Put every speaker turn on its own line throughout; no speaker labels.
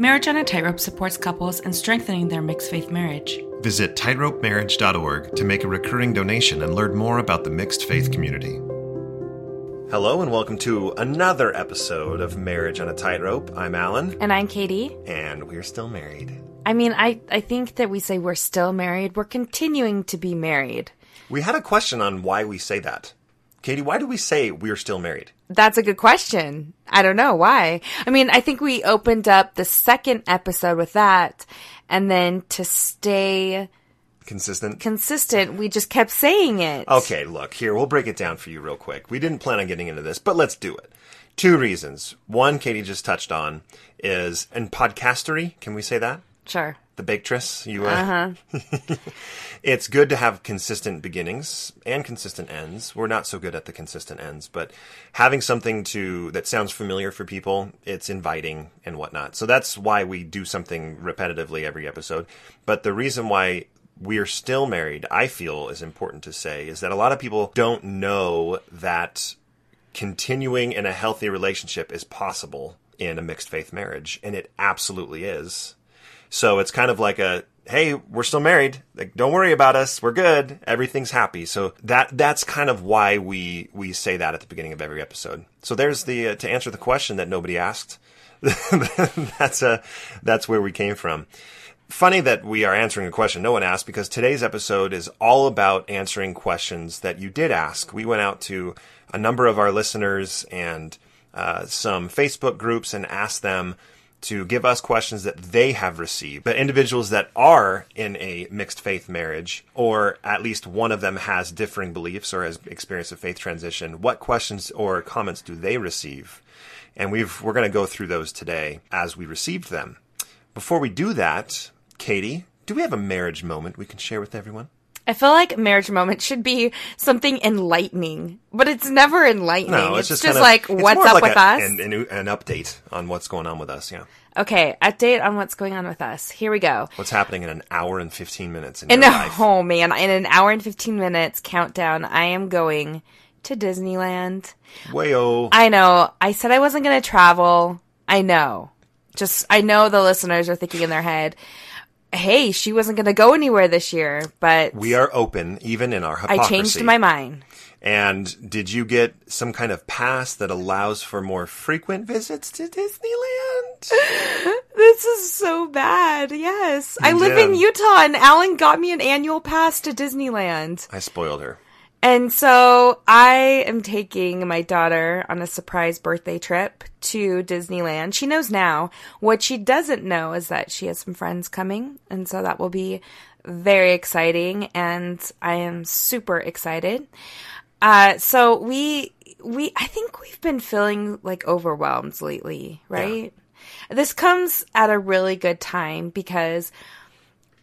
Marriage on a Tightrope supports couples in strengthening their mixed faith marriage.
Visit tightropemarriage.org to make a recurring donation and learn more about the mixed faith community. Hello, and welcome to another episode of Marriage on a Tightrope. I'm Allan,
And I'm Kattie.
and we're still married.
I mean, I, I think that we say we're still married. We're continuing to be married.
We had a question on why we say that. Kattie, why do we say we're still married?
That's a good question. I don't know why. I mean, I think we opened up the second episode with that. And then to stay
Consistent?
consistent, we just kept saying it.
Okay, look, here, we'll break it down for you real quick. We didn't plan on getting into this, but let's do it. Two reasons. One, Kattie just touched on, is, and podcastery, can we say that?
Sure.
The baketress. You, uh, huh. it's good to have consistent beginnings and consistent ends. We're not so good at the consistent ends, but having something to that sounds familiar for people, it's inviting and whatnot. So that's why we do something repetitively every episode. But the reason why we're still married, I feel, is important to say, is that a lot of people don't know that continuing in a healthy relationship is possible in a mixed faith marriage, and it absolutely is. So it's kind of like a hey, we're still married. Like, don't worry about us. We're good. Everything's happy. So that that's kind of why we we say that at the beginning of every episode. So there's the uh, to answer the question that nobody asked. that's a that's where we came from. Funny that we are answering a question no one asked because today's episode is all about answering questions that you did ask. We went out to a number of our listeners and uh, some Facebook groups and asked them to give us questions that they have received. But individuals that are in a mixed faith marriage, or at least one of them has differing beliefs or has experienced a faith transition, what questions or comments do they receive? And we've, we're going to go through those today as we received them. Before we do that, Kattie, do we have a marriage moment we can share with everyone?
I feel like marriage moment should be something enlightening, but it's never enlightening.
No,
it's,
it's,
just,
kind of,
like, what's up
like
with
a-
us?
An, an, an update on what's going on with us. Yeah,
okay, update on what's going on with us. Here we go.
what's happening in an hour and fifteen minutes in
In
your
a
life?
oh man, in an hour and fifteen minutes countdown, I am going to Disneyland.
Wayo.
I know. I said I wasn't going to travel. I know. Just I know the listeners are thinking in their head, "Hey, she wasn't going to go anywhere this year." But
We are open, even in our hypocrisy.
I changed my mind.
And did you get some kind of pass that allows for more frequent visits to Disneyland?
This is so bad. Yes. I live in. Utah and Allan got me an annual pass to Disneyland.
I spoiled her.
And so I am taking my daughter on a surprise birthday trip to Disneyland. She knows now. What she doesn't know is that she has some friends coming. And so that will be very exciting. And I am super excited. Uh, so we, we, I think we've been feeling like overwhelmed lately, right? This comes at a really good time because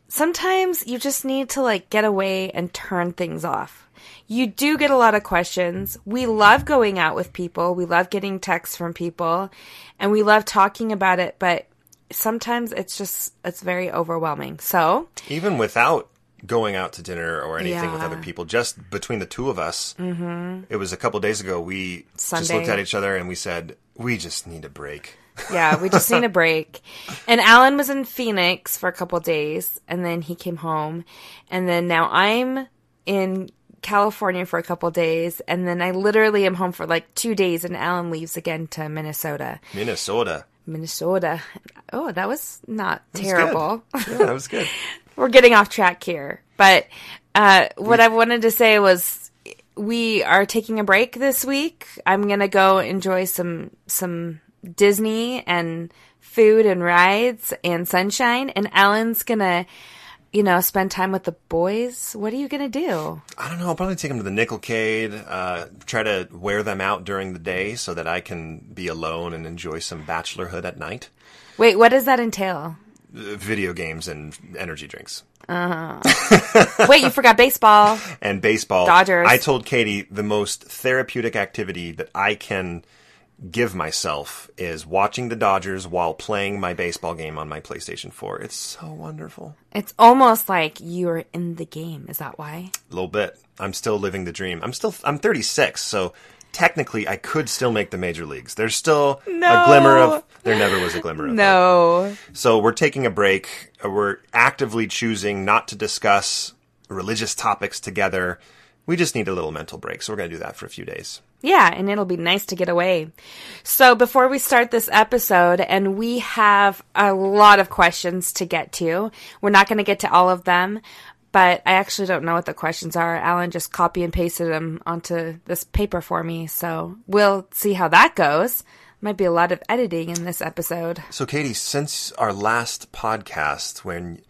sometimes you just need to like get away and turn things off. You do get a lot of questions. We love going out with people. We love getting texts from people and we love talking about it, but sometimes it's just it's very overwhelming. So,
Even without going out to dinner or anything with other people, just between the two of us, mm-hmm. it was a couple days ago, we just looked at each other and we said, we just need a break.
Yeah, we just need a break. And Allan was in Phoenix for a couple days and then he came home. And then now I'm in California for a couple days and then I literally am home for like 2 days and Allan leaves again to Minnesota.
Minnesota.
Minnesota. Oh, that was not
It's
terrible.
Yeah, that was good.
We're getting off track here. But uh, what I wanted to say was we are taking a break this week. I'm going to go enjoy some some Disney and food and rides and sunshine and going to you know, spend time with the boys. What are you to do?
I don't know. I'll probably take them to the Nickelcade, uh, try to wear them out during the day so that I can be alone and enjoy some bachelorhood at night.
Wait, what does that entail?
Uh, video games and energy drinks.
Wait, you forgot baseball.
and baseball.
Dodgers.
I told Kattie the most therapeutic activity that I can give myself is watching the Dodgers while playing my baseball game on my PlayStation 4. It's so wonderful.
It's almost like you're in the game. Is that why?
A little bit. I'm still living the dream. I'm still I'm 36, so technically I could still make the major leagues. There's still no. a glimmer of there never was a glimmer of
no.
So we're taking a break. Uh, we're actively choosing not to discuss religious topics together. We just need a little mental break. So we're going to do that for a few days.
Yeah, and it'll be nice to get away. So before we start this episode, and we have a lot of questions to get to, we're not going to get to all of them, but I actually don't know what the questions are. Allan just copy and pasted them onto this paper for me, so we'll see how that goes. Might be a lot of editing in this episode.
So, Kattie, since our last podcast, when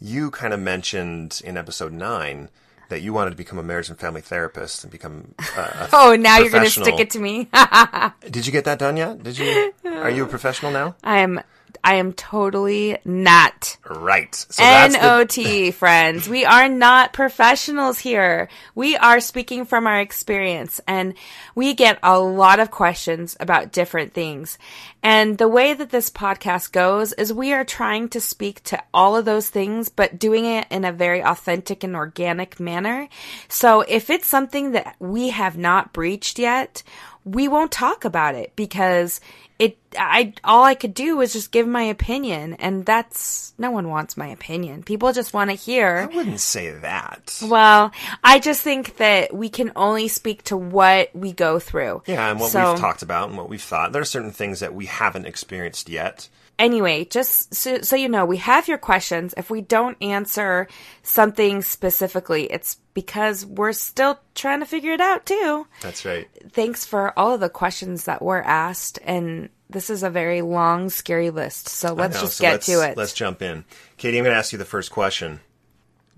you kind of mentioned in episode nine that you wanted to become a marriage and family therapist and become uh,
oh now you're going to stick it to me.
Did you get that done yet? Did you are you a professional now?
I am I am totally not.
Right.
So N-O-T, the- friends. We are not professionals here. We are speaking from our experience and we get a lot of questions about different things. And the way that this podcast goes is we are trying to speak to all of those things, but doing it in a very authentic and organic manner. So if it's something that we have not breached yet, we won't talk about it because it I all I could do was just give my opinion and that's no one wants my opinion. People just want to hear.
I wouldn't say that.
Well, I just think that we can only speak to what we go through.
Yeah, and what so, we've talked about and what we've thought. There are certain things that we haven't experienced yet
anyway, just so, so, you know, we have your questions. If we don't answer something specifically, it's because we're still trying to figure it out too.
That's right.
Thanks for all of the questions that were asked. And this is a very long, scary list. So let's just so get
let's,
to it.
Let's jump in. Kattie, I'm going to ask you the first question.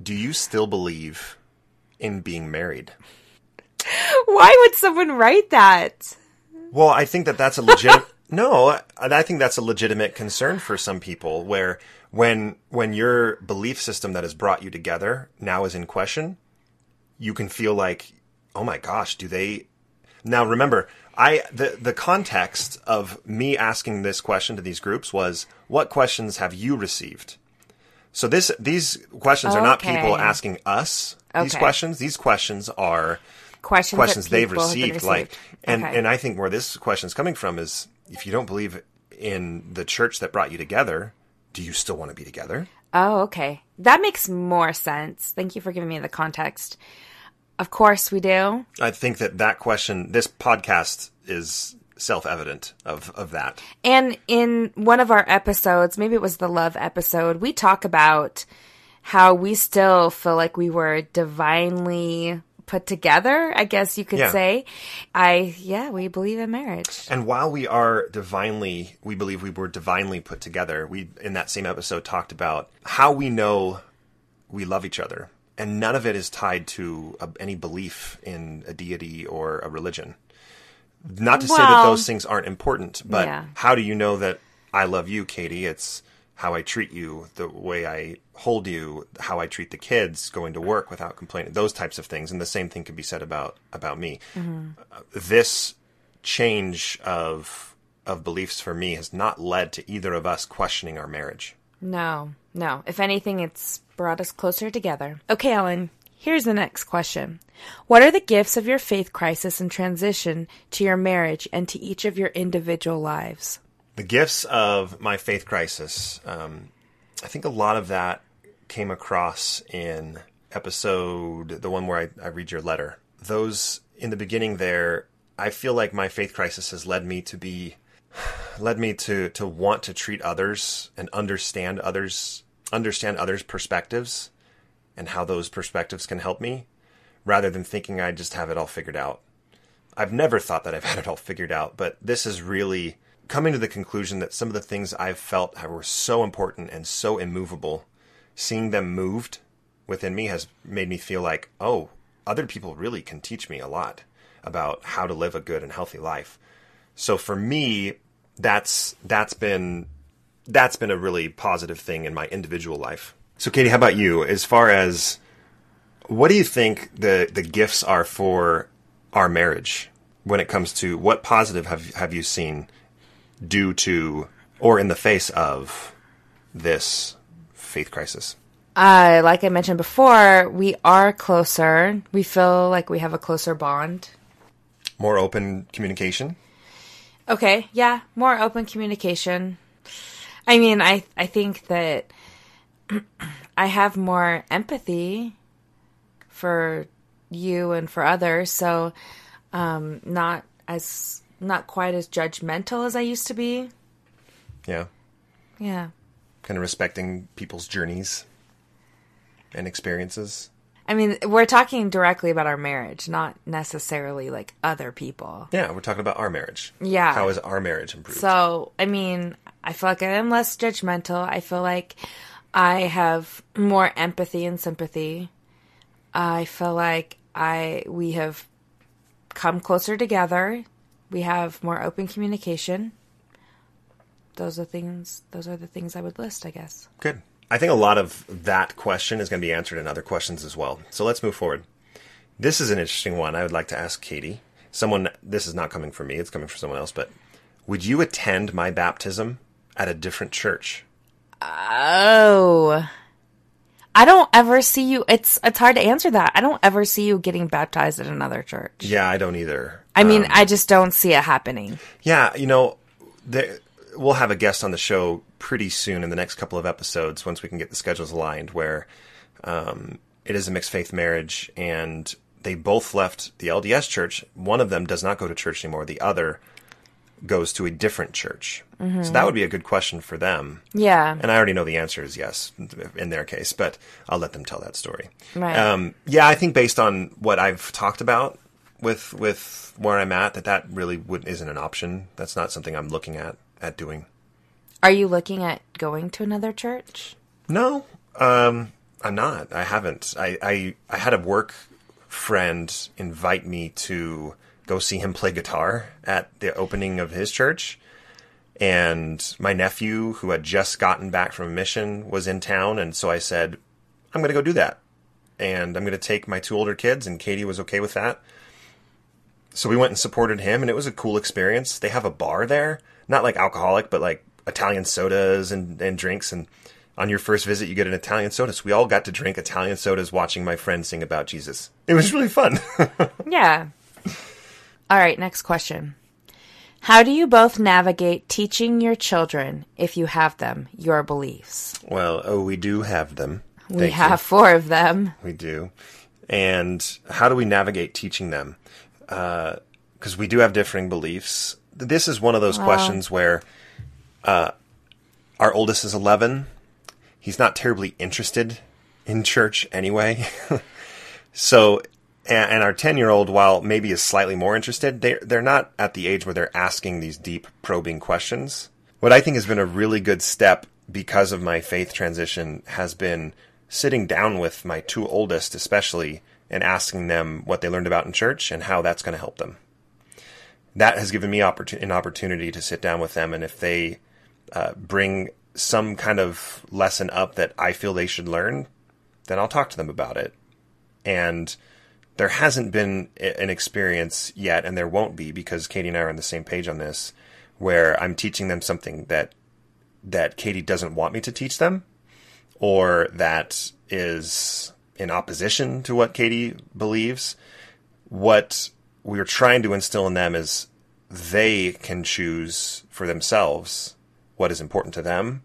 Do you still believe in being married?
Why would someone write that?
Well, I think that that's a legit. No, I think that's a legitimate concern for some people where when when your belief system that has brought you together now is in question, you can feel like, "Oh my gosh, do they Now remember, I the the context of me asking this question to these groups was what questions have you received? So this these questions are not people asking us okay. these questions. These questions are
questions,
questions they've received, received, like and okay. and I think where this question is coming from is if you don't believe in the church that brought you together, do you still want to be together?
Oh, okay. That makes more sense. Thank you for giving me the context. Of course we do.
I think that that question, this podcast is self-evident of of that.
And in one of our episodes, maybe it was the love episode, we talk about how we still feel like we were divinely put together, I guess you could yeah. say. I, yeah, we believe in marriage.
And while we are divinely, we believe we were divinely put together, we, in that same episode, talked about how we know we love each other. And none of it is tied to a, any belief in a deity or a religion. Not to well, say that those things aren't important, but yeah. how do you know that I love you, Kattie? It's how I treat you, the way I hold you, how I treat the kids, going to work without complaining, those types of things. And the same thing could be said about about me. Mm-hmm. Uh, this change of of beliefs for me has not led to either of us questioning our marriage.
No, no. If anything, it's brought us closer together. Okay, Allan. Here's the next question. What are the gifts of your faith crisis and transition to your marriage and to each of your individual lives?
The gifts of my faith crisis. Um, I think a lot of that came across in episode, the one where I, I read your letter. Those in the beginning there, I feel like my faith crisis has led me to be, led me to to want to treat others and understand others, understand others' perspectives, and how those perspectives can help me, rather than thinking I just have it all figured out. I've never thought that I've had it all figured out, but this is really coming to the conclusion that some of the things I've felt were so important and so immovable, seeing them moved within me has made me feel like, oh, other people really can teach me a lot about how to live a good and healthy life. So for me, that's that's been that's been a really positive thing in my individual life. So Kattie, how about you? As far as what do you think the the gifts are for our marriage when it comes to what positive have have you seen due to or in the face of this faith crisis?
Uh, like I mentioned before, we are closer. We feel like we have a closer bond.
More open communication.
Okay, yeah, more open communication. I mean, I I think that I have more empathy for you and for others, so um, not as not quite as judgmental as I used to be.
Yeah.
Yeah.
Kind of respecting people's journeys and experiences.
I mean, we're talking directly about our marriage, not necessarily like other people.
Yeah, we're talking about our marriage.
Yeah.
How is our marriage improved?
So, I mean, I feel like I am less judgmental. I feel like I have more empathy and sympathy. I feel like I we have come closer together. We have more open communication. Those are things those are the things I would list, I guess.
Good. I think a lot of that question is going to be answered in other questions as well. So let's move forward. This is an interesting one I would like to ask Kattie. Someone, this is not coming from me, it's coming from someone else, but would you attend my baptism at a different church?
Oh. I don't ever see you it's it's hard to answer that. I don't ever see you getting baptized at another church.
Yeah, I don't either.
I mean, um, I just don't see it happening.
Yeah, you know, there, we'll have a guest on the show pretty soon in the next couple of episodes once we can get the schedules aligned where um, it is a mixed faith marriage and they both left the LDS church. One of them does not go to church anymore. The other goes to a different church. Mm-hmm. So that would be a good question for them.
Yeah.
And I already know the answer is yes in their case, but I'll let them tell that story.
Right.
Um, yeah, I think based on what I've talked about with with where I'm at, that that really would, isn't an option. That's not something I'm looking at at doing.
Are you looking at going to another church?
No, um, I'm not. I haven't. I, I I had a work friend invite me to go see him play guitar at the opening of his church. And my nephew, who had just gotten back from a mission, was in town. And so I said, I'm going to go do that. And I'm going to take my two older kids. And Kattie was okay with that. So we went and supported him. And it was a cool experience. They have a bar there, not like alcoholic, but like Italian sodas and, and drinks. And on your first visit, you get an Italian soda. So we all got to drink Italian sodas watching my friend sing about Jesus. It was really fun.
yeah. All right, next question. How do you both navigate teaching your children, if you have them, your beliefs?
Well, oh, we do have them.
We Thank have you. four of them.
We do. And how do we navigate teaching them? Because uh, we do have differing beliefs. This is one of those questions where uh, our oldest is 11. He's not terribly interested in church anyway. so and, and our 10 year old, while maybe is slightly more interested, they're, they're not at the age where they're asking these deep, probing questions. What I think has been a really good step because of my faith transition has been sitting down with my two oldest, especially, and asking them what they learned about in church and how that's going to help them. That has given me an opportunity to sit down with them, and if they uh, bring some kind of lesson up that I feel they should learn, then I'll talk to them about it. And there hasn't been an experience yet, and there won't be because Kattie and I are on the same page on this, where I'm teaching them something that that Kattie doesn't want me to teach them, or that is in opposition to what Kattie believes. What we're trying to instill in them is they can choose for themselves what is important to them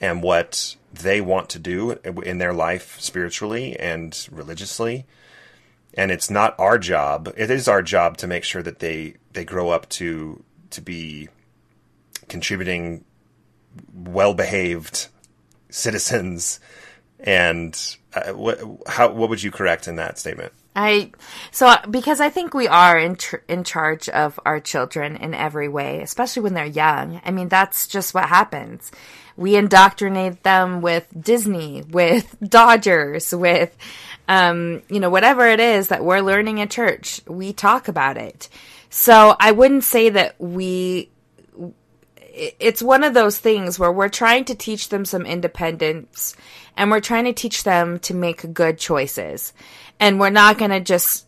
and what they want to do in their life spiritually and religiously and it's not our job. It is our job to make sure that they they grow up to to be contributing, well behaved citizens. And uh, what how what would you correct in that statement?
I so because I think we are in tr- in charge of our children in every way, especially when they're young. I mean, that's just what happens. We indoctrinate them with Disney, with Dodgers, with um, you know, whatever it is that we're learning at church, we talk about it. So I wouldn't say that we, it's one of those things where we're trying to teach them some independence and we're trying to teach them to make good choices. And we're not going to just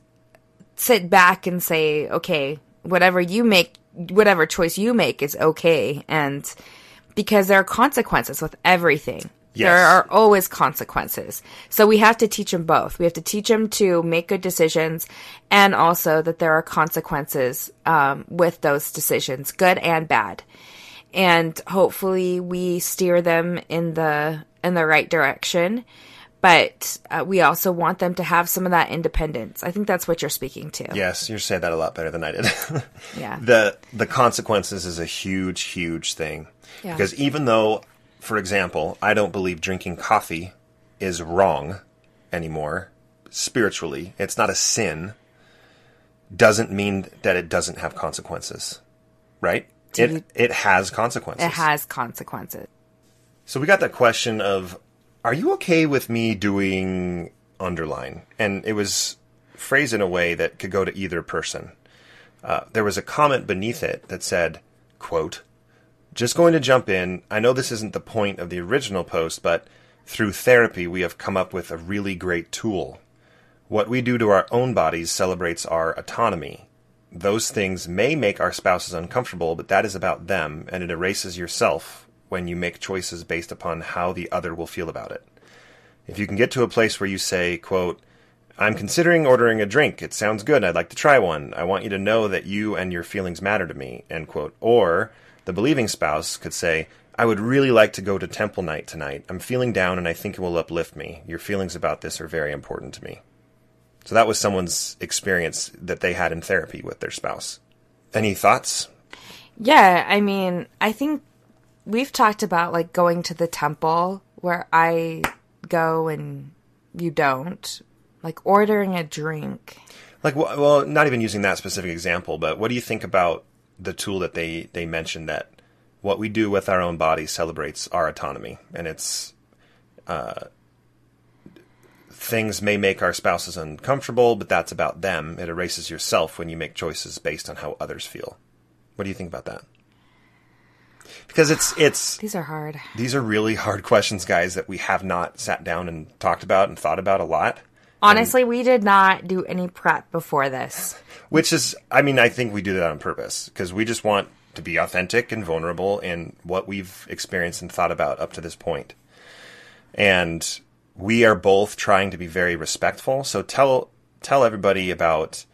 sit back and say, okay, whatever you make, whatever choice you make is okay. And because there are consequences with everything
Yes.
There are always consequences. So we have to teach them both. We have to teach them to make good decisions and also that there are consequences um, with those decisions, good and bad. And hopefully we steer them in the in the right direction. But uh, we also want them to have some of that independence. I think that's what you're speaking to.
Yes, you're saying that a lot better than I did.
Yeah.
The the consequences is a huge, huge thing.
Yeah.
Because even though, for example, I don't believe drinking coffee is wrong anymore, spiritually, it's not a sin, doesn't mean that it doesn't have consequences. Right? It
you-
it has consequences.
It has consequences.
So we got that question of, are you okay with me doing underline? And it was phrased in a way that could go to either person. Uh, there was a comment beneath it that said, quote, just going to jump in. I know this isn't the point of the original post, but through therapy, we have come up with a really great tool. What we do to our own bodies celebrates our autonomy. Those things may make our spouses uncomfortable, but that is about them, and it erases yourself when you make choices based upon how the other will feel about it. If you can get to a place where you say, quote, I'm considering ordering a drink. It sounds good. I'd like to try one. I want you to know that you and your feelings matter to me. End quote. Or the believing spouse could say, I would really like to go to temple night tonight. I'm feeling down and I think it will uplift me. Your feelings about this are very important to me. So that was someone's experience that they had in therapy with their spouse. Any thoughts?
Yeah, I mean, I think we've talked about like going to the temple where I go and you don't. Like ordering a drink.
Like, well, not even using that specific example, but what do you think about the tool that they they mentioned that what we do with our own bodies celebrates our autonomy, and it's uh, things may make our spouses uncomfortable, but that's about them. It erases yourself when you make choices based on how others feel. What do you think about that? Because it's it's
These are hard.
these are really hard questions, guys, that we have not sat down and talked about and thought about a lot.
Honestly, we did not do any prep before this.
Which is, I mean, I think we do that on purpose because we just want to be authentic and vulnerable in what we've experienced and thought about up to this point. And we are both trying to be very respectful. So tell tell everybody about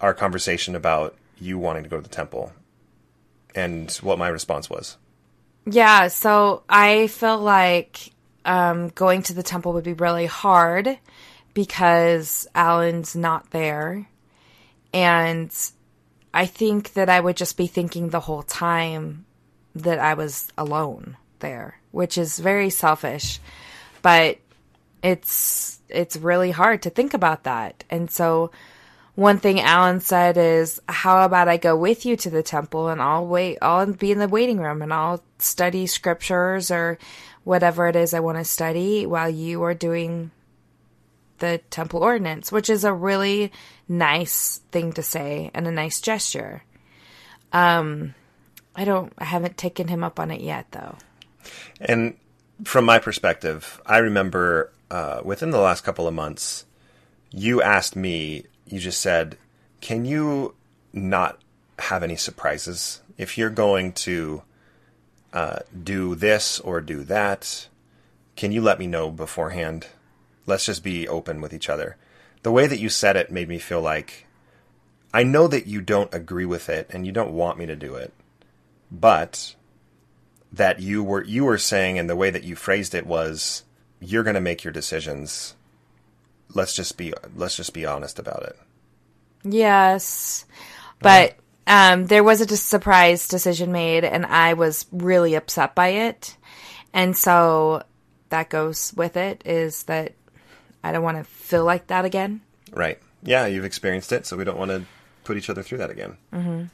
our conversation about you wanting to go to the temple and what my response was.
Yeah, so I felt like um, going to the temple would be really hard because Allan's not there. And I think that I would just be thinking the whole time that I was alone there, which is very selfish. But it's it's really hard to think about that. And so one thing Allan said is, "How about I go with you to the temple and I'll wait. I'll be in the waiting room and I'll study scriptures or whatever it is I want to study while you are doing the temple ordinance," which is a really nice thing to say and a nice gesture. Um, I don't. I haven't taken him up on it yet, though.
And from my perspective, I remember uh, within the last couple of months, you asked me, you just said, can you not have any surprises? If you're going to uh, do this or do that, can you let me know beforehand? Let's just be open with each other. The way that you said it made me feel like I know that you don't agree with it and you don't want me to do it, but that you were you were saying and the way that you phrased it was you're going to make your decisions let's just be let's just be honest about it
Yes, but um, there was a surprise decision made, and I was really upset by it. And so that goes with it is that I don't want to feel like that again.
right yeah you've experienced it so we don't want to put each other through that again mm-hmm.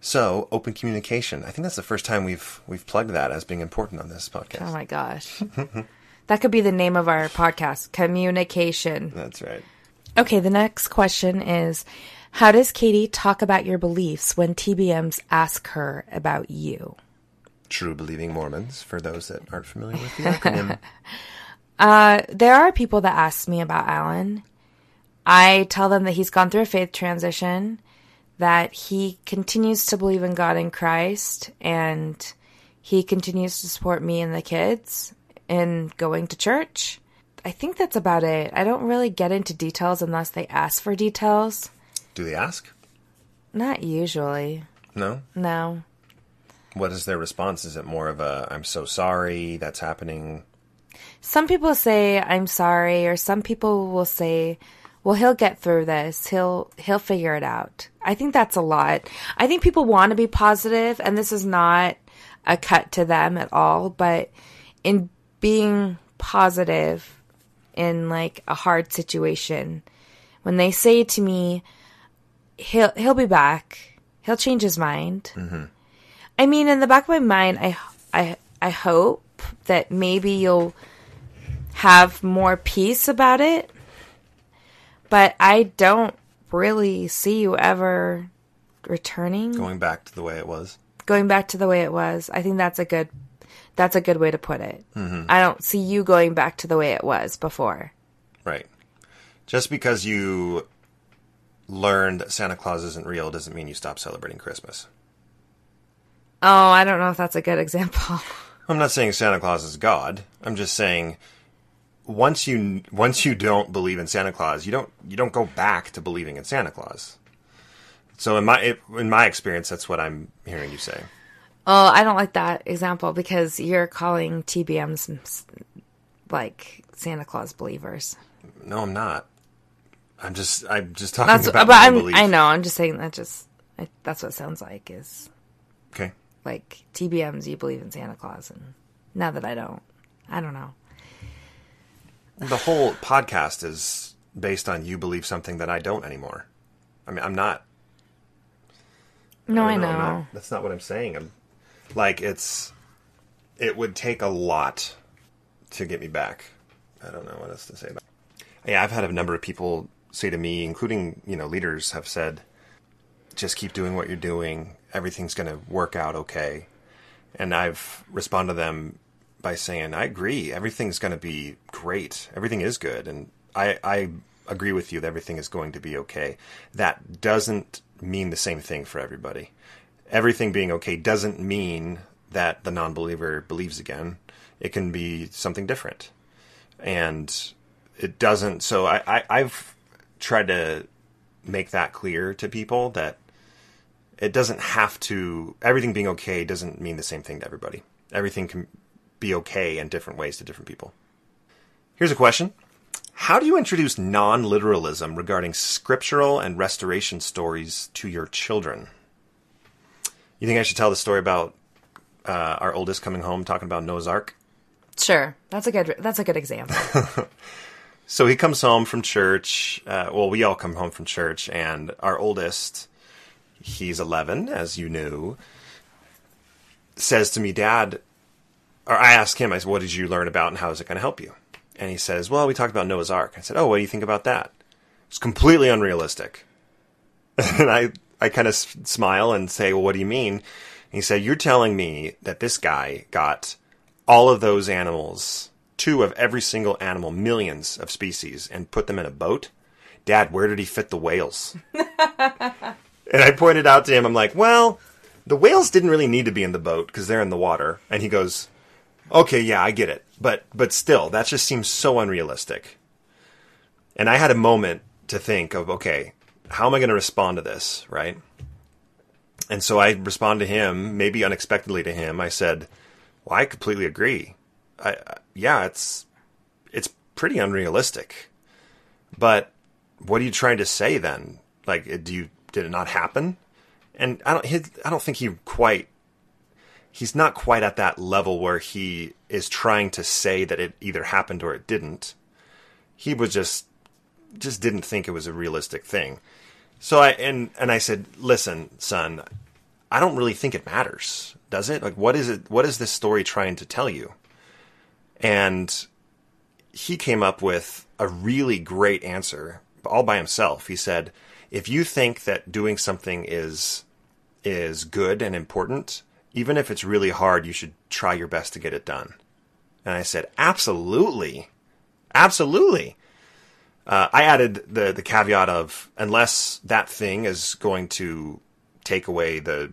so open communication i think that's the first time we've we've plugged that as being important on this podcast
Oh my gosh. that could be the name of our podcast communication.
that's right
Okay, the next question is How does Kattie talk about your beliefs when TBMs ask her about you?
true believing mormons for those that aren't familiar with the acronym
Uh, there are people that ask me about Allan. I tell them that he's gone through a faith transition, that he continues to believe in God and Christ, and he continues to support me and the kids and going to church. I think that's about it. I don't really get into details unless they ask for details.
Do they ask?
Not usually.
No.
No.
What is their response? Is it more of a "I'm so sorry that's happening"?
Some people say I'm sorry, or some people will say, "Well, he'll get through this. He'll he'll figure it out." I think that's a lot. I think people want to be positive, and this is not a cut to them at all. But in being positive in like a hard situation, when they say to me, "He'll he'll be back. He'll change his mind." Mm-hmm. I mean, in the back of my mind, I I I hope that maybe you'll have more peace about it. But I don't really see you ever returning
Going back to the way it was.
going back to the way it was. I think that's a good that's a good way to put it. Mm-hmm. I don't see you going back to the way it was before.
Right. Just because you learned that Santa Claus isn't real doesn't mean you stop celebrating Christmas.
Oh, I don't know if that's a good example.
I'm not saying Santa Claus is God. I'm just saying once you once you don't believe in Santa Claus, you don't you don't go back to believing in Santa Claus. So in my in my experience, that's what I'm hearing you say.
Oh, I don't like that example because you're calling TBMs like Santa Claus believers.
No, I'm not. I'm just I'm just talking
That's
about
but I'm,
belief.
I know. I'm just saying that just I, that's what it sounds like is
Okay.
like TBMs. You believe in Santa Claus, and now that I don't, I don't know.
The whole podcast is based on you believe something that I don't anymore. I mean, I'm not.
No, I know.
I'm not- that's not what I'm saying. I'm like it's. It would take a lot to get me back. I don't know what else to say about. Yeah, I've had a number of people say to me, including you know leaders, have said, "Just keep doing what you're doing. Everything's going to work out okay." And I've responded to them by saying, "I agree. Everything's going to be great. Everything is good, and I, I agree with you that everything is going to be okay. That doesn't mean the same thing for everybody. Everything being okay doesn't mean that the non-believer believes again. It can be something different, and it doesn't. So I, I I've tried to make that clear to people that it doesn't have to everything being okay doesn't mean the same thing to everybody. Everything can be okay in different ways to different people. Here's a question. How do you introduce non-literalism regarding scriptural and restoration stories to your children? You think I should tell the story about uh, our oldest coming home talking about Noah's Ark?
Sure, that's a good that's a good example.
So he comes home from church. Uh, well, we all come home from church, and our oldest, he's 11, as you knew, says to me, Dad, or I ask him, I said, What did you learn about and how is it going to help you? And he says, Well, we talked about Noah's Ark. I said, Oh, what do you think about that? It's completely unrealistic. and I, I kind of s- smile and say, Well, what do you mean? And he said, You're telling me that this guy got all of those animals, two of every single animal, millions of species, and put them in a boat? Dad, where did he fit the whales? and I pointed out to him, I'm like, Well, the whales didn't really need to be in the boat because they're in the water. And he goes, Okay, yeah, I get it. But but still, that just seems so unrealistic. And I had a moment to think of, okay, how am I going to respond to this, right? And so I respond to him, maybe unexpectedly to him. I said, "Well, I completely agree. I, I yeah, it's it's pretty unrealistic. But what are you trying to say then? Like, do you did it not happen? And I don't, he, I don't think he quite he's not quite at that level where he is trying to say that it either happened or it didn't. He was just just didn't think it was a realistic thing. So I and and I said, "Listen, son, I don't really think it matters, does it? Like what is it what is this story trying to tell you?" And he came up with a really great answer all by himself. He said, "If you think that doing something is is good and important, even if it's really hard, you should try your best to get it done." And I said, "Absolutely. Absolutely." Uh, I added the the caveat of unless that thing is going to take away the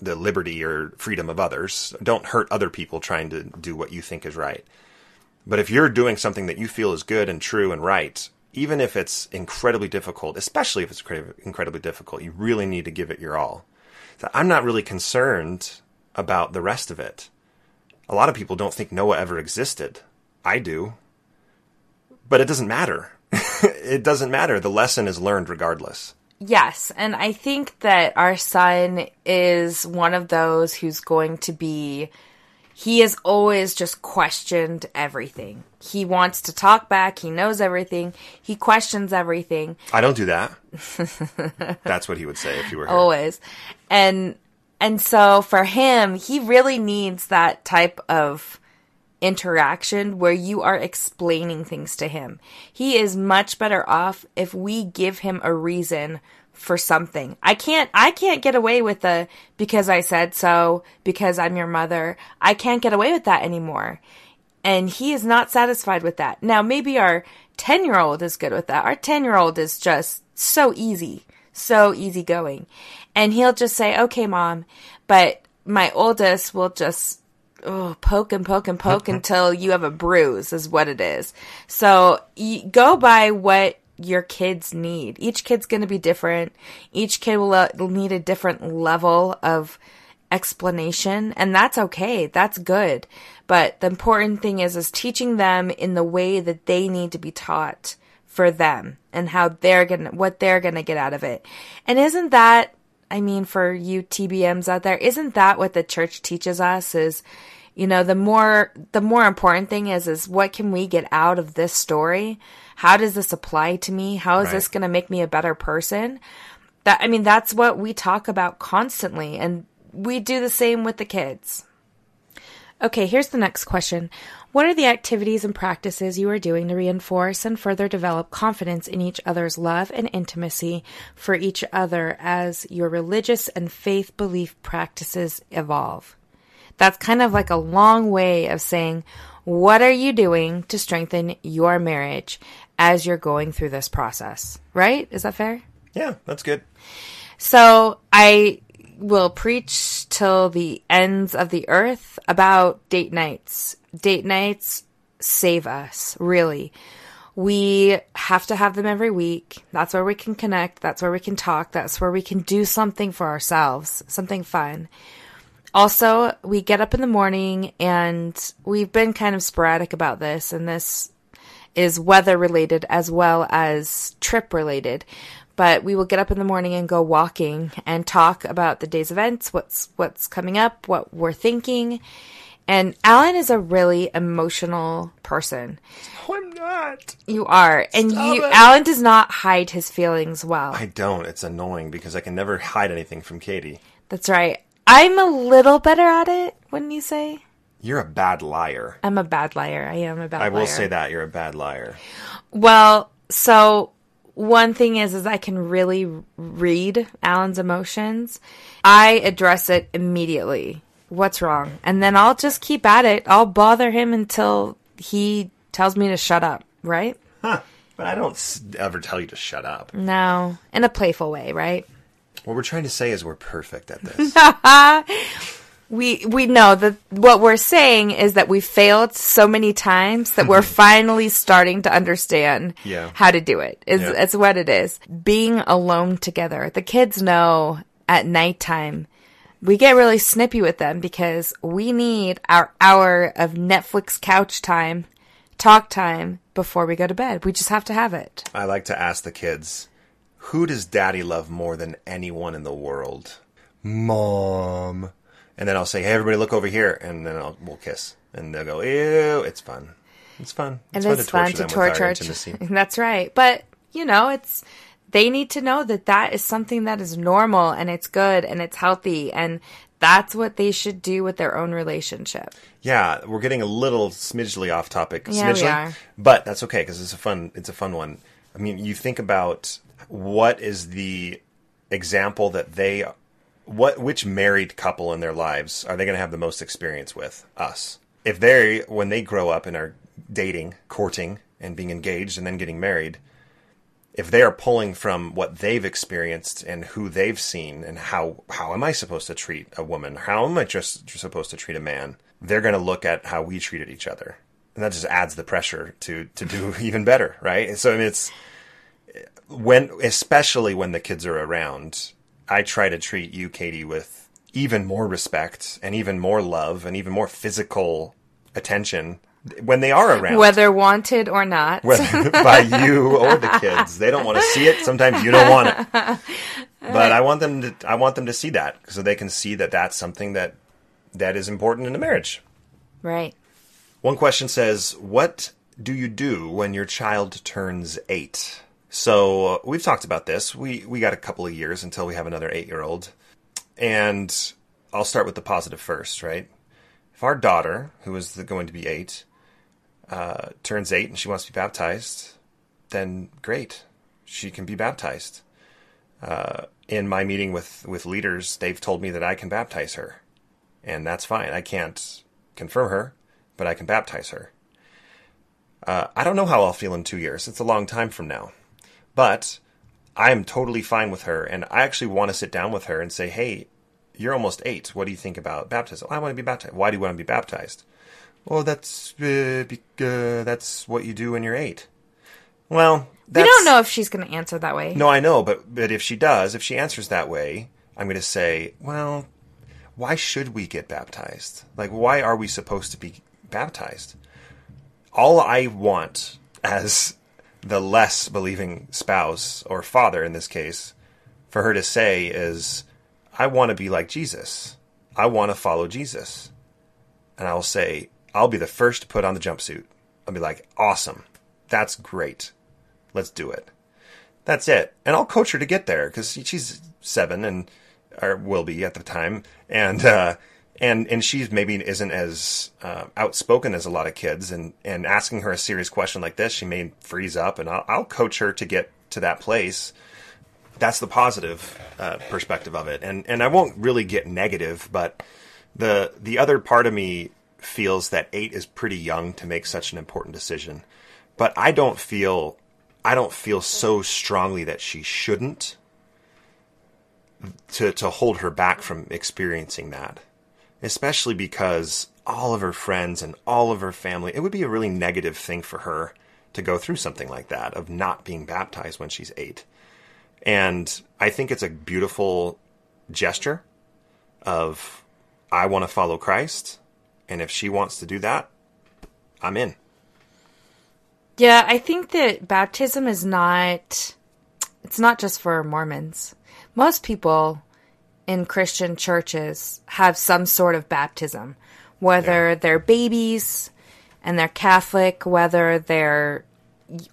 the liberty or freedom of others, don't hurt other people trying to do what you think is right. But if you're doing something that you feel is good and true and right, even if it's incredibly difficult, especially if it's incredibly difficult, you really need to give it your all. So I'm not really concerned about the rest of it. A lot of people don't think Noah ever existed. I do. But it doesn't matter. it doesn't matter. The lesson is learned regardless.
Yes, and I think that our son is one of those who's going to be he has always just questioned everything. He wants to talk back, he knows everything, he questions everything.
I don't do that. That's what he would say if you were here.
Always. And and so for him, he really needs that type of interaction where you are explaining things to him. He is much better off if we give him a reason for something. I can't I can't get away with the because I said so, because I'm your mother. I can't get away with that anymore. And he is not satisfied with that. Now maybe our 10-year-old is good with that. Our 10-year-old is just so easy, so easygoing. And he'll just say, "Okay, mom." But my oldest will just oh, poke and poke and poke until you have a bruise is what it is. So go by what your kids need. Each kid's going to be different. Each kid will, uh, will need a different level of explanation and that's okay. That's good. But the important thing is is teaching them in the way that they need to be taught for them and how they're going to what they're going to get out of it. And isn't that I mean, for you TBMs out there, isn't that what the church teaches us is, you know, the more, the more important thing is, is what can we get out of this story? How does this apply to me? How is right. this going to make me a better person? That, I mean, that's what we talk about constantly. And we do the same with the kids. Okay, here's the next question. What are the activities and practices you are doing to reinforce and further develop confidence in each other's love and intimacy for each other as your religious and faith belief practices evolve? That's kind of like a long way of saying, what are you doing to strengthen your marriage as you're going through this process? Right? Is that fair?
Yeah, that's good.
So I will preach till the ends of the earth about date nights date nights save us, really. We have to have them every week. That's where we can connect. That's where we can talk. That's where we can do something for ourselves, something fun. Also, we get up in the morning and we've been kind of sporadic about this, and this is weather related as well as trip related. But we will get up in the morning and go walking and talk about the day's events, what's what's coming up, what we're thinking, and Allan is a really emotional person.
No, I'm not.
You are. And you it. Allan does not hide his feelings well.
I don't. It's annoying because I can never hide anything from Kattie.
That's right. I'm a little better at it, wouldn't you say?
You're a bad liar.
I'm a bad liar. I am a bad
I
liar.
will say that you're a bad liar.
Well, so one thing is is I can really read Allan's emotions. I address it immediately what's wrong? And then I'll just keep at it. I'll bother him until he tells me to shut up, right?
Huh. But I don't ever tell you to shut up.
No, in a playful way, right?
What we're trying to say is we're perfect at this.
we we know that what we're saying is that we failed so many times that we're finally starting to understand
yeah.
how to do it. Is yeah. it's what it is. Being alone together. The kids know at nighttime we get really snippy with them because we need our hour of Netflix couch time, talk time before we go to bed. We just have to have it.
I like to ask the kids, who does daddy love more than anyone in the world? Mom. And then I'll say, hey, everybody look over here. And then I'll, we'll kiss. And they'll go, ew, it's fun. It's fun.
It's and fun it's fun to torture, to torture. That's right. But, you know, it's they need to know that that is something that is normal and it's good and it's healthy and that's what they should do with their own relationship.
Yeah, we're getting a little smidgely off topic.
Yeah, we are.
But that's okay because it's a fun it's a fun one. I mean, you think about what is the example that they what which married couple in their lives are they going to have the most experience with? Us. If they when they grow up and are dating, courting and being engaged and then getting married, if they are pulling from what they've experienced and who they've seen and how how am I supposed to treat a woman? How am I just supposed to treat a man? They're going to look at how we treated each other. and that just adds the pressure to to do even better, right? So I mean, it's when, especially when the kids are around, I try to treat you, Kattie, with even more respect and even more love and even more physical attention when they are around,
whether wanted or not,
whether by you or the kids. They don't want to see it. Sometimes you don't want it, but I want them to. I want them to see that so they can see that that's something that that is important in a marriage.
Right.
One question says, "What do you do when your child turns eight? So uh, we've talked about this. We we got a couple of years until we have another eight year old, and I'll start with the positive first, right? If our daughter, who is the, going to be eight, uh, turns eight and she wants to be baptized, then great, she can be baptized. Uh, in my meeting with with leaders, they've told me that I can baptize her, and that's fine. I can't confirm her, but I can baptize her. Uh, I don't know how I'll feel in two years. It's a long time from now. But I am totally fine with her, and I actually want to sit down with her and say, "Hey, you're almost eight. What do you think about baptism? I want to be baptized. Why do you want to be baptized? Well, that's uh, be- uh, that's what you do when you're eight. Well,
we don't know if she's going to answer that way.
No, I know, but but if she does, if she answers that way, I'm going to say, well, why should we get baptized? Like, why are we supposed to be baptized? All I want as the less believing spouse or father in this case for her to say is, I want to be like Jesus. I want to follow Jesus. And I'll say, I'll be the first to put on the jumpsuit. I'll be like, awesome. That's great. Let's do it. That's it. And I'll coach her to get there because she's seven and, or will be at the time. And, uh, and and she maybe isn't as uh, outspoken as a lot of kids and and asking her a serious question like this she may freeze up and I'll, I'll coach her to get to that place that's the positive uh, perspective of it and and I won't really get negative but the the other part of me feels that 8 is pretty young to make such an important decision but I don't feel I don't feel so strongly that she shouldn't to to hold her back from experiencing that especially because all of her friends and all of her family, it would be a really negative thing for her to go through something like that of not being baptized when she's eight. And I think it's a beautiful gesture of, I want to follow Christ. And if she wants to do that, I'm in.
Yeah, I think that baptism is not, it's not just for Mormons. Most people in Christian churches have some sort of baptism, whether yeah. they're babies and they're Catholic, whether they're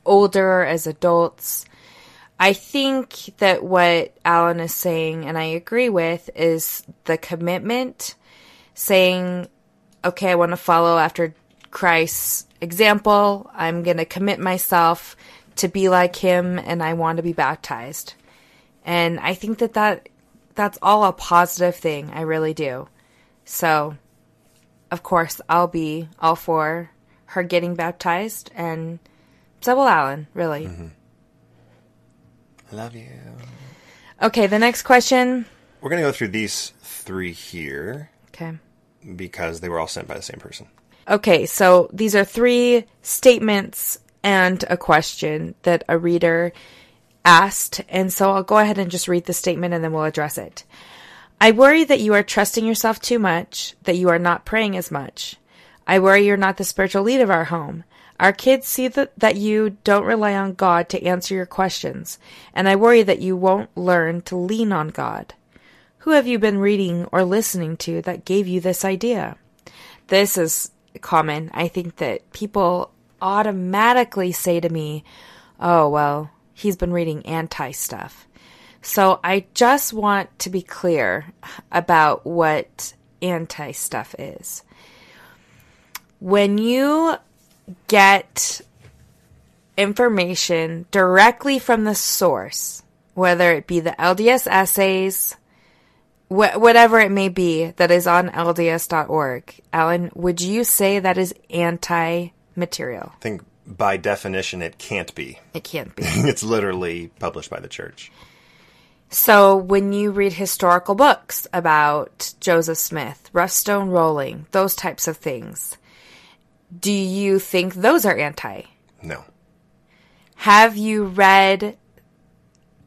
older as adults. I think that what Allan is saying, and I agree with, is the commitment saying, okay, I want to follow after Christ's example. I'm going to commit myself to be like him and I want to be baptized. And I think that that that's all a positive thing. I really do. So, of course, I'll be all for her getting baptized, and so will Allan, really. Mm-hmm.
I love you.
Okay, the next question.
We're going to go through these three here.
Okay.
Because they were all sent by the same person.
Okay, so these are three statements and a question that a reader asked, and so I'll go ahead and just read the statement and then we'll address it. I worry that you are trusting yourself too much, that you are not praying as much. I worry you're not the spiritual lead of our home. Our kids see that, that you don't rely on God to answer your questions, and I worry that you won't learn to lean on God. Who have you been reading or listening to that gave you this idea? This is common. I think that people automatically say to me, Oh, well, he's been reading anti stuff. So I just want to be clear about what anti stuff is. When you get information directly from the source, whether it be the LDS essays, wh- whatever it may be that is on LDS.org, Allan, would you say that is anti material?
I think by definition, it can't be.
It can't be.
it's literally published by the church.
So when you read historical books about Joseph Smith, Rough Stone Rolling, those types of things, do you think those are anti?
No.
Have you read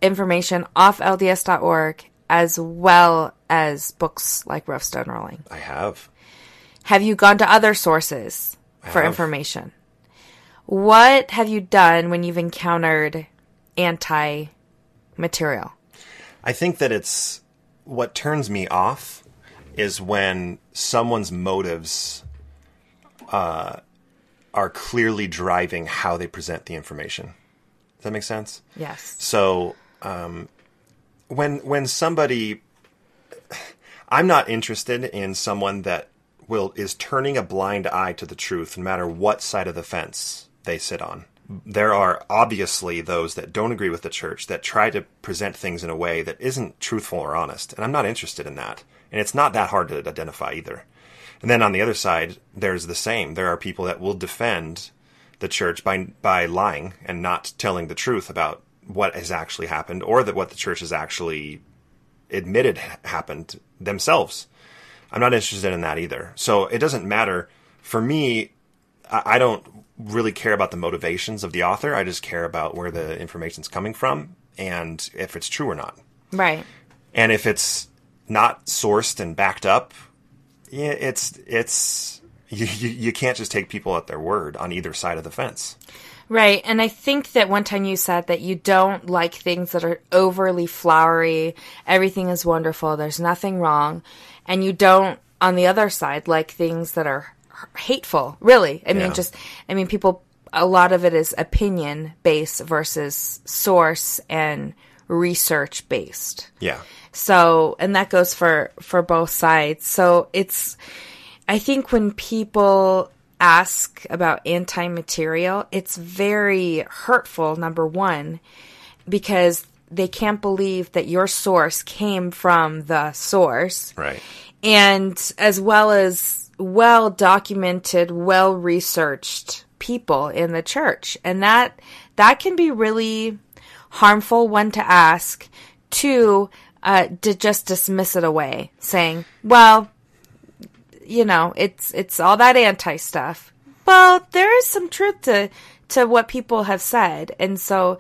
information off LDS.org as well as books like Rough Stone Rolling?
I have.
Have you gone to other sources for
have.
information? What have you done when you've encountered anti material?
I think that it's what turns me off is when someone's motives uh, are clearly driving how they present the information. Does that make sense?
Yes.
So um, when when somebody, I'm not interested in someone that will is turning a blind eye to the truth, no matter what side of the fence they sit on. There are obviously those that don't agree with the church that try to present things in a way that isn't truthful or honest, and I'm not interested in that. And it's not that hard to identify either. And then on the other side, there's the same. There are people that will defend the church by by lying and not telling the truth about what has actually happened or that what the church has actually admitted happened themselves. I'm not interested in that either. So it doesn't matter for me. I don't really care about the motivations of the author. I just care about where the information's coming from and if it's true or not.
Right.
And if it's not sourced and backed up, yeah, it's it's you, you, you can't just take people at their word on either side of the fence.
Right. And I think that one time you said that you don't like things that are overly flowery. Everything is wonderful. There's nothing wrong. And you don't, on the other side, like things that are hateful. Really. I
Yeah.
mean, just, I mean, people, a lot of it is opinion based versus source and research based.
Yeah.
So, and that goes for for both sides. So, it's I think when people ask about anti-material, it's very hurtful number 1 because they can't believe that your source came from the source
Right.
and as well as well documented, well researched people in the church. And that that can be really harmful one to ask, two uh, to just dismiss it away, saying, "Well, you know, it's it's all that anti stuff." Well, there is some truth to to what people have said, and so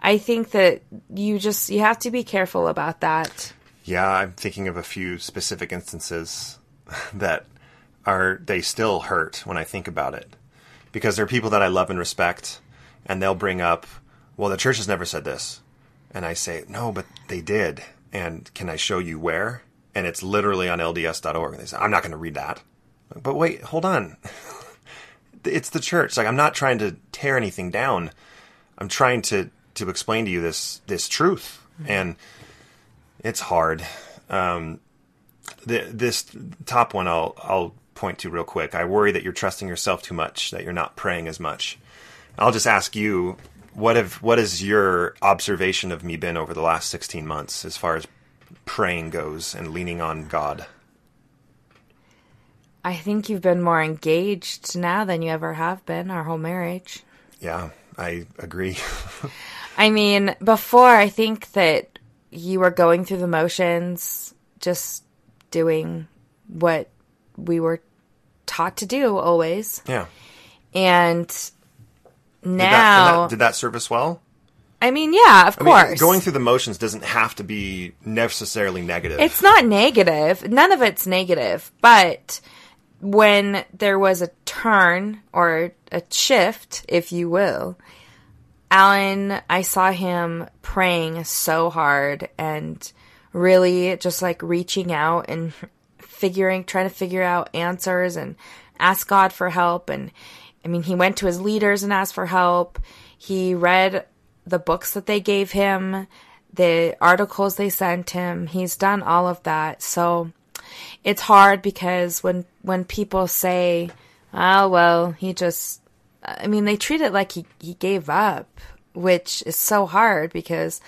I think that you just you have to be careful about that.
Yeah, I'm thinking of a few specific instances that are they still hurt when I think about it. Because there are people that I love and respect and they'll bring up, well, the church has never said this. And I say, "No, but they did." And can I show you where? And it's literally on lds.org. And they say, "I'm not going to read that." But wait, hold on. it's the church. Like I'm not trying to tear anything down. I'm trying to to explain to you this this truth. And it's hard. Um, the, this top one I'll I'll point to real quick. I worry that you're trusting yourself too much, that you're not praying as much. I'll just ask you, what have what has your observation of me been over the last 16 months as far as praying goes and leaning on God?
I think you've been more engaged now than you ever have been our whole marriage.
Yeah, I agree.
I mean, before I think that you were going through the motions, just doing what we were taught to do always.
yeah.
And
Did that- and
now,
that, did that serve us well?
I mean, yeah, of
I mean,
course.
going through the motions doesn't have to be necessarily negative.
It's not negative. None of it's negative. But when there was a turn or a shift, if you will, Allan, I saw him praying so hard and really just like reaching out and figuring, trying to figure out answers and ask God for help. And I mean, he went to his leaders and asked for help. He read the books that they gave him, the articles they sent him. He's done all of that. So it's hard because when when people say, "Oh well, he just," I mean, they treat it like he he gave up, which is so hard because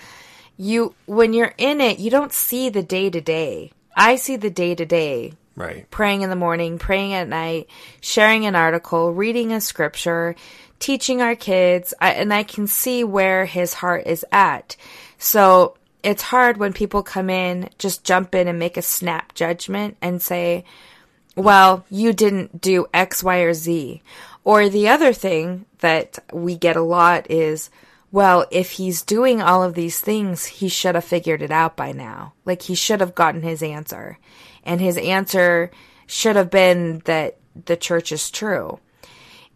you when you're in it, you don't see the day to day. I see the day to day
right.
praying in the morning, praying at night, sharing an article, reading a scripture, teaching our kids, I, and I can see where his heart is at. So it's hard when people come in, just jump in and make a snap judgment and say, well, you didn't do X, Y, or Z. Or the other thing that we get a lot is, well, if he's doing all of these things, he should have figured it out by now. Like he should have gotten his answer. And his answer should have been that the church is true.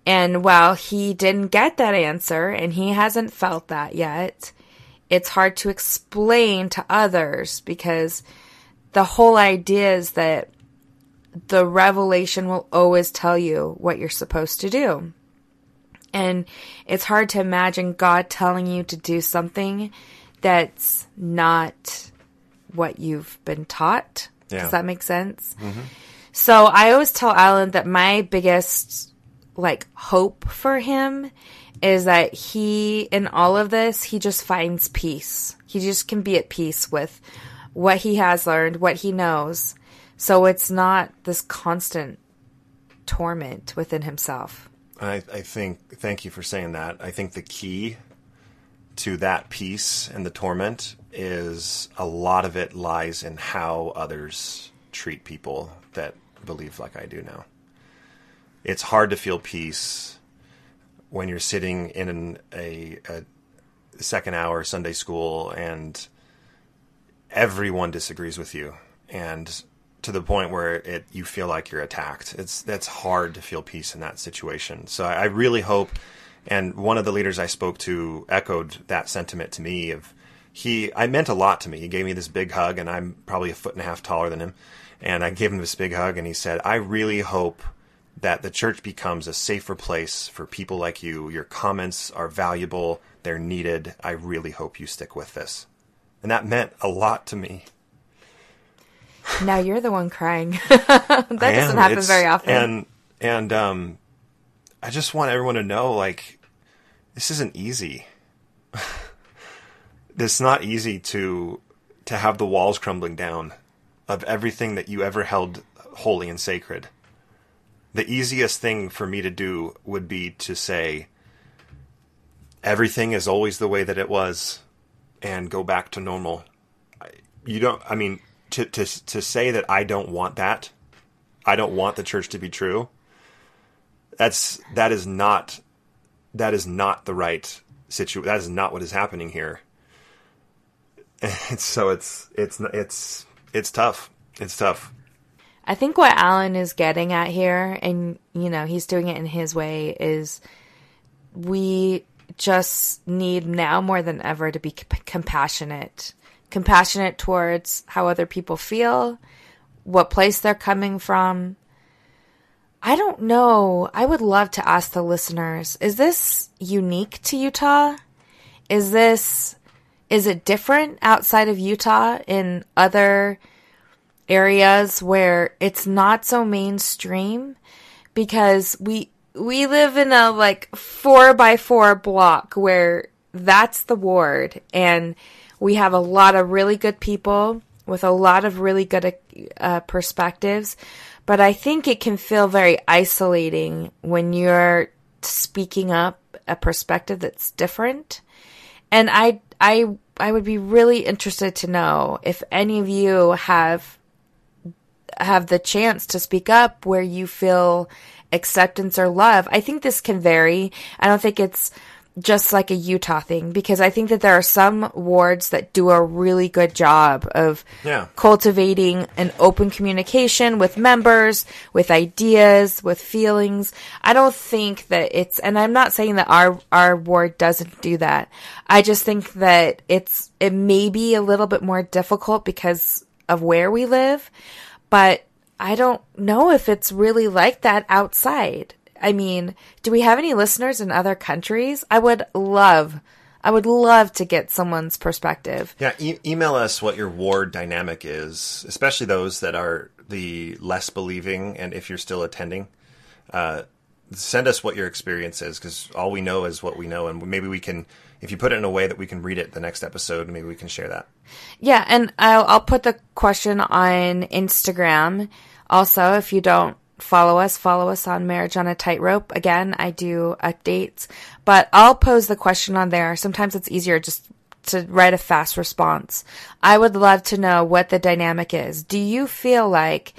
And while he didn't get that answer and he hasn't felt that yet, it's hard to explain to others because the whole idea is that the revelation will always tell you what you're supposed to do. And it's hard to imagine God telling you to do something that's not what you've been taught. Yeah. Does that make sense? Mm-hmm. So I always tell Allan that my biggest like hope for him is that he in all of this he just finds peace. He just can be at peace with what he has learned, what he knows. So it's not this constant torment within himself.
I, I think, thank you for saying that. I think the key to that peace and the torment is a lot of it lies in how others treat people that believe like I do now. It's hard to feel peace when you're sitting in an, a, a second hour Sunday school and everyone disagrees with you and to the point where it you feel like you're attacked. It's that's hard to feel peace in that situation. So I, I really hope and one of the leaders I spoke to echoed that sentiment to me of he I meant a lot to me. He gave me this big hug and I'm probably a foot and a half taller than him. And I gave him this big hug and he said, I really hope that the church becomes a safer place for people like you. Your comments are valuable, they're needed. I really hope you stick with this. And that meant a lot to me.
Now you're the one crying. that doesn't happen it's, very often.
And and um I just want everyone to know like this isn't easy. it's not easy to to have the walls crumbling down of everything that you ever held holy and sacred. The easiest thing for me to do would be to say everything is always the way that it was and go back to normal. You don't. I mean, to to to say that I don't want that, I don't want the church to be true. That's that is not that is not the right situation. That is not what is happening here. So it's it's it's it's tough. It's tough.
I think what Allan is getting at here, and you know, he's doing it in his way, is we just need now more than ever to be compassionate. Compassionate towards how other people feel, what place they're coming from. I don't know. I would love to ask the listeners is this unique to Utah? Is this, is it different outside of Utah in other areas where it's not so mainstream? Because we, we live in a like four by four block where that's the ward and we have a lot of really good people with a lot of really good uh, perspectives but i think it can feel very isolating when you're speaking up a perspective that's different and i i i would be really interested to know if any of you have have the chance to speak up where you feel acceptance or love. I think this can vary. I don't think it's just like a Utah thing because I think that there are some wards that do a really good job of
yeah.
cultivating an open communication with members, with ideas, with feelings. I don't think that it's, and I'm not saying that our, our ward doesn't do that. I just think that it's, it may be a little bit more difficult because of where we live, but I don't know if it's really like that outside. I mean, do we have any listeners in other countries? I would love, I would love to get someone's perspective.
Yeah, e- email us what your ward dynamic is, especially those that are the less believing, and if you're still attending. Uh, send us what your experience is because all we know is what we know, and maybe we can if you put it in a way that we can read it the next episode, maybe we can share that.
Yeah, and I'll, I'll put the question on Instagram. Also, if you don't follow us, follow us on Marriage on a Tightrope. Again, I do updates, but I'll pose the question on there. Sometimes it's easier just to write a fast response. I would love to know what the dynamic is. Do you feel like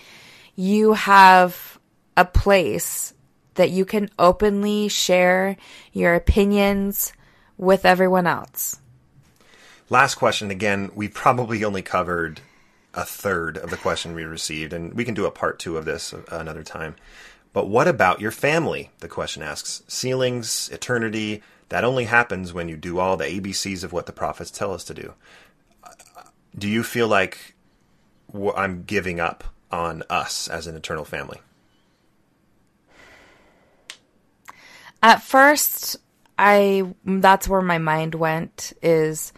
you have a place that you can openly share your opinions with everyone else.
Last question. Again, we probably only covered a third of the question we received, and we can do a part two of this uh, another time. But what about your family? The question asks. Sealings, eternity, that only happens when you do all the ABCs of what the prophets tell us to do. Uh, do you feel like I'm giving up on us as an eternal family?
At first, I that's where my mind went is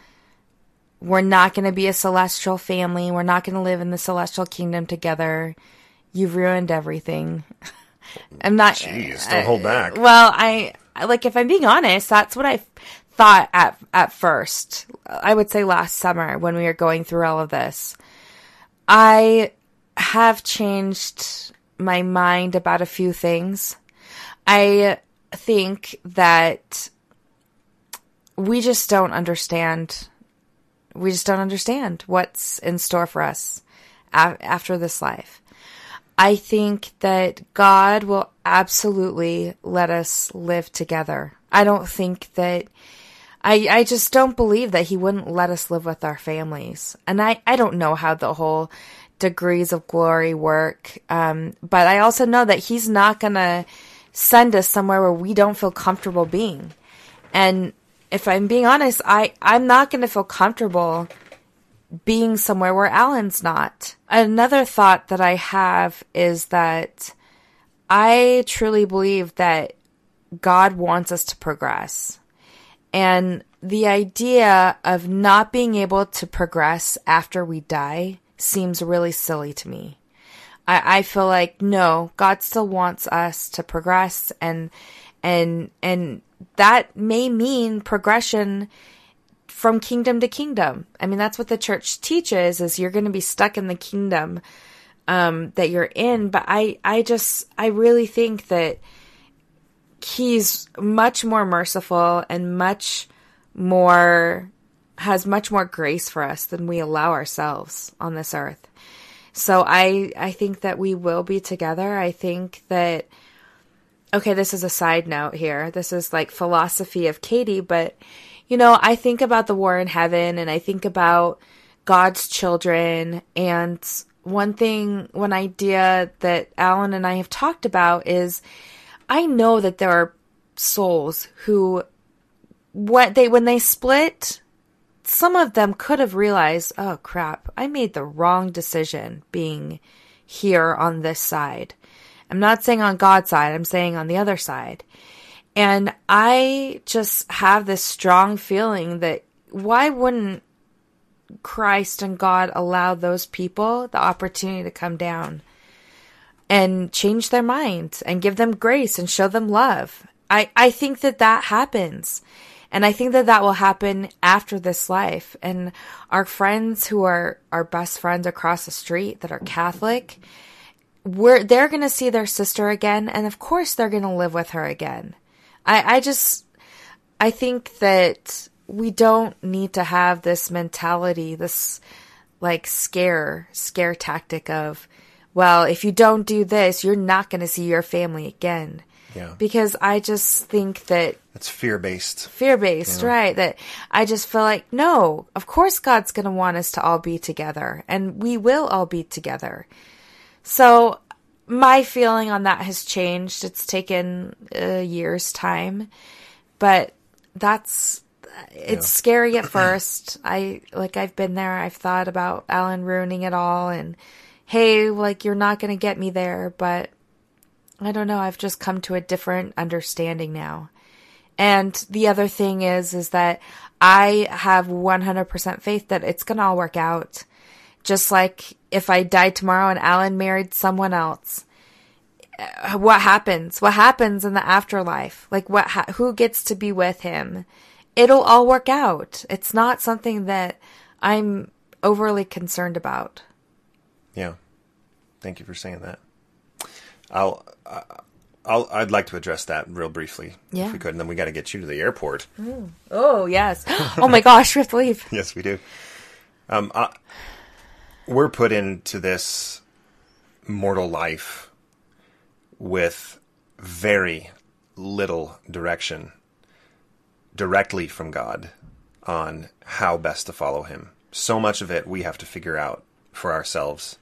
we're not going to be a celestial family. We're not going to live in the celestial kingdom together. You've ruined everything. I'm not.
Jeez, don't hold uh, back.
Well, I like if I'm being honest, that's what I thought at at first. I would say last summer when we were going through all of this. I have changed my mind about a few things. I think that we just don't understand. We just don't understand what's in store for us after this life. I think that God will absolutely let us live together. I don't think that I I just don't believe that he wouldn't let us live with our families. And I I don't know how the whole degrees of glory work. Um, but I also know that he's not going to send us somewhere where we don't feel comfortable being. And if I'm being honest, I I'm not going to feel comfortable being somewhere where Allan's not. Another thought that I have is that I truly believe that God wants us to progress. And the idea of not being able to progress after we die seems really silly to me. I, I feel like no, God still wants us to progress and and and that may mean progression from kingdom to kingdom. I mean, that's what the church teaches is you're going to be stuck in the kingdom um, that you're in. But I, I just, I really think that he's much more merciful and much more, has much more grace for us than we allow ourselves on this earth. So I, I think that we will be together. I think that, okay, this is a side note here. This is like philosophy of Kattie, but you know, I think about the war in heaven and I think about God's children. And one thing, one idea that Allan and I have talked about is I know that there are souls who, what they, when they split, some of them could have realized, oh crap, I made the wrong decision being here on this side. I'm not saying on God's side, I'm saying on the other side. And I just have this strong feeling that why wouldn't Christ and God allow those people the opportunity to come down and change their minds and give them grace and show them love? I, I think that that happens. And I think that that will happen after this life. And our friends who are our best friends across the street that are Catholic, we're, they're going to see their sister again. And of course, they're going to live with her again. I, I just, I think that we don't need to have this mentality, this like scare, scare tactic of, well, if you don't do this, you're not going to see your family again.
Yeah.
Because I just think that
it's fear based.
Fear based, yeah. right? That I just feel like, no, of course God's going to want us to all be together and we will all be together. So my feeling on that has changed. It's taken a year's time, but that's it's yeah. scary at first. I like I've been there. I've thought about Allan ruining it all and hey, like you're not going to get me there, but I don't know. I've just come to a different understanding now. And the other thing is is that I have 100% faith that it's going to all work out. Just like if I died tomorrow and Allan married someone else, uh, what happens? What happens in the afterlife? Like what? Ha- who gets to be with him? It'll all work out. It's not something that I'm overly concerned about.
Yeah, thank you for saying that. I'll. I'll, I'd like to address that real briefly, yeah. if we could, and then we got to get you to the airport.
Mm. Oh yes! oh my gosh, we have to leave.
yes, we do. Um, I, we're put into this mortal life with very little direction directly from God on how best to follow Him. So much of it we have to figure out for ourselves.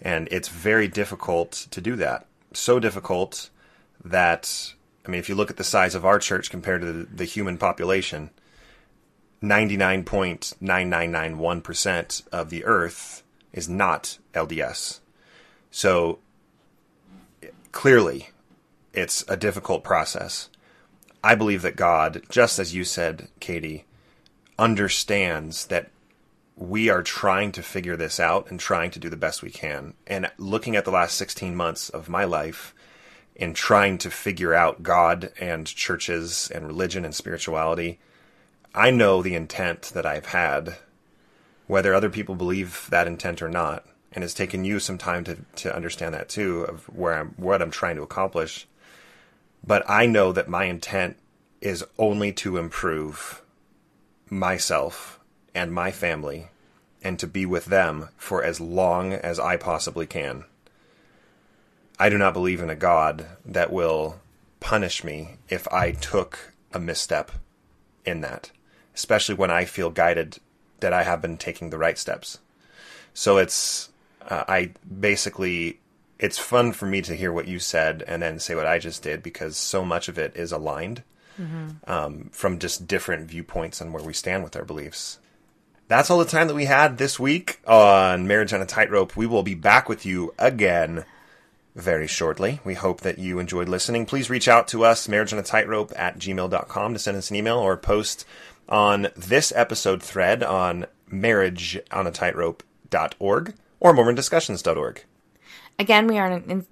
And it's very difficult to do that. So difficult that, I mean, if you look at the size of our church compared to the, the human population, 99.9991% of the earth is not LDS. So clearly, it's a difficult process. I believe that God, just as you said, Kattie, understands that we are trying to figure this out and trying to do the best we can. And looking at the last 16 months of my life in trying to figure out God and churches and religion and spirituality, I know the intent that I've had, whether other people believe that intent or not. And it's taken you some time to, to understand that too, of where I'm, what I'm trying to accomplish. But I know that my intent is only to improve myself and my family and to be with them for as long as I possibly can. I do not believe in a God that will punish me if I took a misstep in that, especially when I feel guided that I have been taking the right steps. So it's, uh, I basically, it's fun for me to hear what you said and then say what I just did because so much of it is aligned mm-hmm. um, from just different viewpoints and where we stand with our beliefs. That's all the time that we had this week on Marriage on a Tightrope. We will be back with you again very shortly. We hope that you enjoyed listening. Please reach out to us, marriage on a tightrope at gmail.com to send us an email or post on this episode thread on marriageonatightrope.org or mormondiscussions.org.
Again, we are on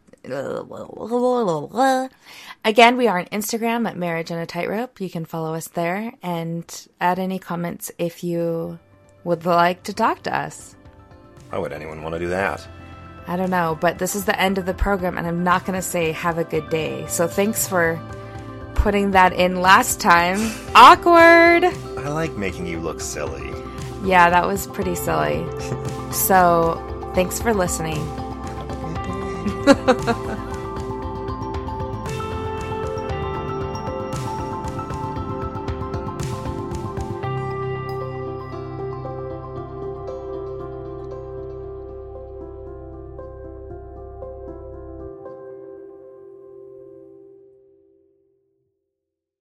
Again, we are on Instagram at Marriage on a Tightrope. You can follow us there and add any comments if you would like to talk to us.
Why would anyone want to do that?
I don't know, but this is the end of the program, and I'm not going to say have a good day. So thanks for putting that in last time. Awkward!
I like making you look silly.
Yeah, that was pretty silly. so thanks for listening.